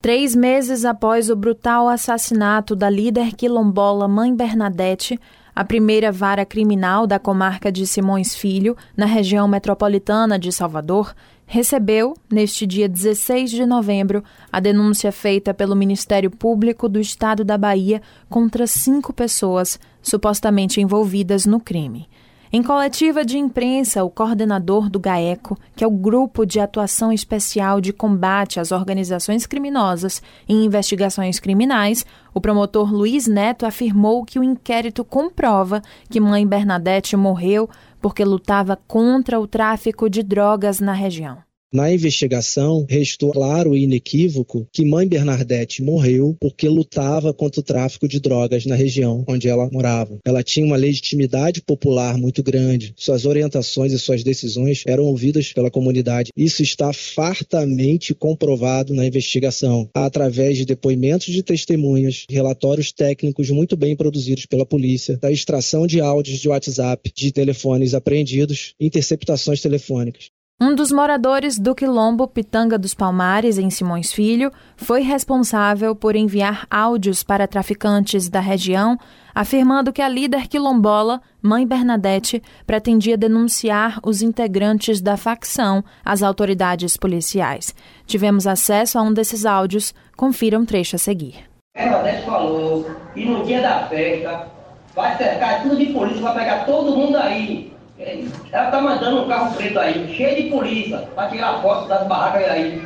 Três meses após o brutal assassinato da líder quilombola Mãe Bernadette, a primeira vara criminal da comarca de Simões Filho, na região metropolitana de Salvador, recebeu, neste dia 16 de novembro, a denúncia feita pelo Ministério Público do Estado da Bahia contra cinco pessoas supostamente envolvidas no crime. Em coletiva de imprensa, o coordenador do GAECO, que é o Grupo de Atuação Especial de Combate às Organizações Criminosas e Investigações Criminais, o promotor Luiz Neto afirmou que o inquérito comprova que mãe Bernadette morreu porque lutava contra o tráfico de drogas na região. Na investigação, restou claro e inequívoco que mãe Bernadette morreu porque lutava contra o tráfico de drogas na região onde ela morava. Ela tinha uma legitimidade popular muito grande. Suas orientações e suas decisões eram ouvidas pela comunidade. Isso está fartamente comprovado na investigação, através de depoimentos de testemunhas, relatórios técnicos muito bem produzidos pela polícia, da extração de áudios de WhatsApp, de telefones apreendidos, interceptações telefônicas. Um dos moradores do quilombo Pitanga dos Palmares, em Simões Filho, foi responsável por enviar áudios para traficantes da região, afirmando que a líder quilombola, Mãe Bernadette, pretendia denunciar os integrantes da facção às autoridades policiais. Tivemos acesso a um desses áudios. Confira um trecho a seguir. Bernadette falou que no dia da festa vai cercar tudo de polícia, vai pegar todo mundo aí ela tá mandando um carro preto aí, cheio de polícia, para tirar foto das barracas aí.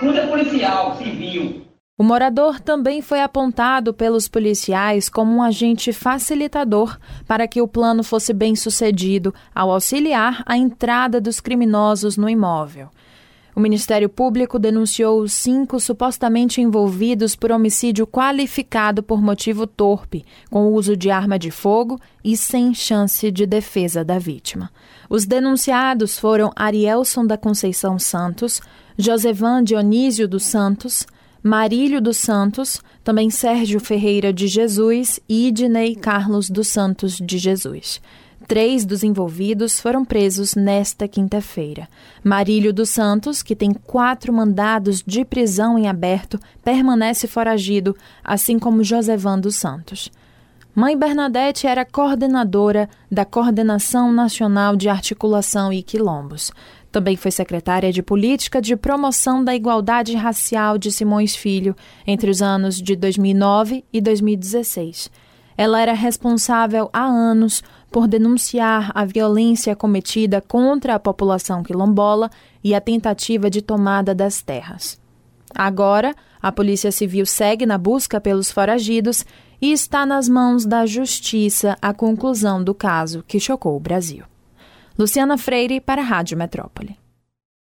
Tudo é policial, civil. O morador também foi apontado pelos policiais como um agente facilitador para que o plano fosse bem sucedido ao auxiliar a entrada dos criminosos no imóvel. O Ministério Público denunciou os cinco supostamente envolvidos por homicídio qualificado por motivo torpe, com uso de arma de fogo e sem chance de defesa da vítima. Os denunciados foram Arielson da Conceição Santos, Josevan Dionísio dos Santos, Marílio dos Santos, também Sérgio Ferreira de Jesus e Idnei Carlos dos Santos de Jesus. Três dos envolvidos foram presos nesta quinta-feira. Marílio dos Santos, que tem quatro mandados de prisão em aberto, permanece foragido, assim como Josevan dos Santos. Mãe Bernadette era coordenadora da Coordenação Nacional de Articulação e Quilombos. Também foi secretária de Política de Promoção da Igualdade Racial de Simões Filho entre os anos de 2009 e 2016. Ela era responsável há anos por denunciar a violência cometida contra a população quilombola e a tentativa de tomada das terras. Agora, a Polícia Civil segue na busca pelos foragidos e está nas mãos da Justiça a conclusão do caso que chocou o Brasil. Luciana Freire para a Rádio Metrópole.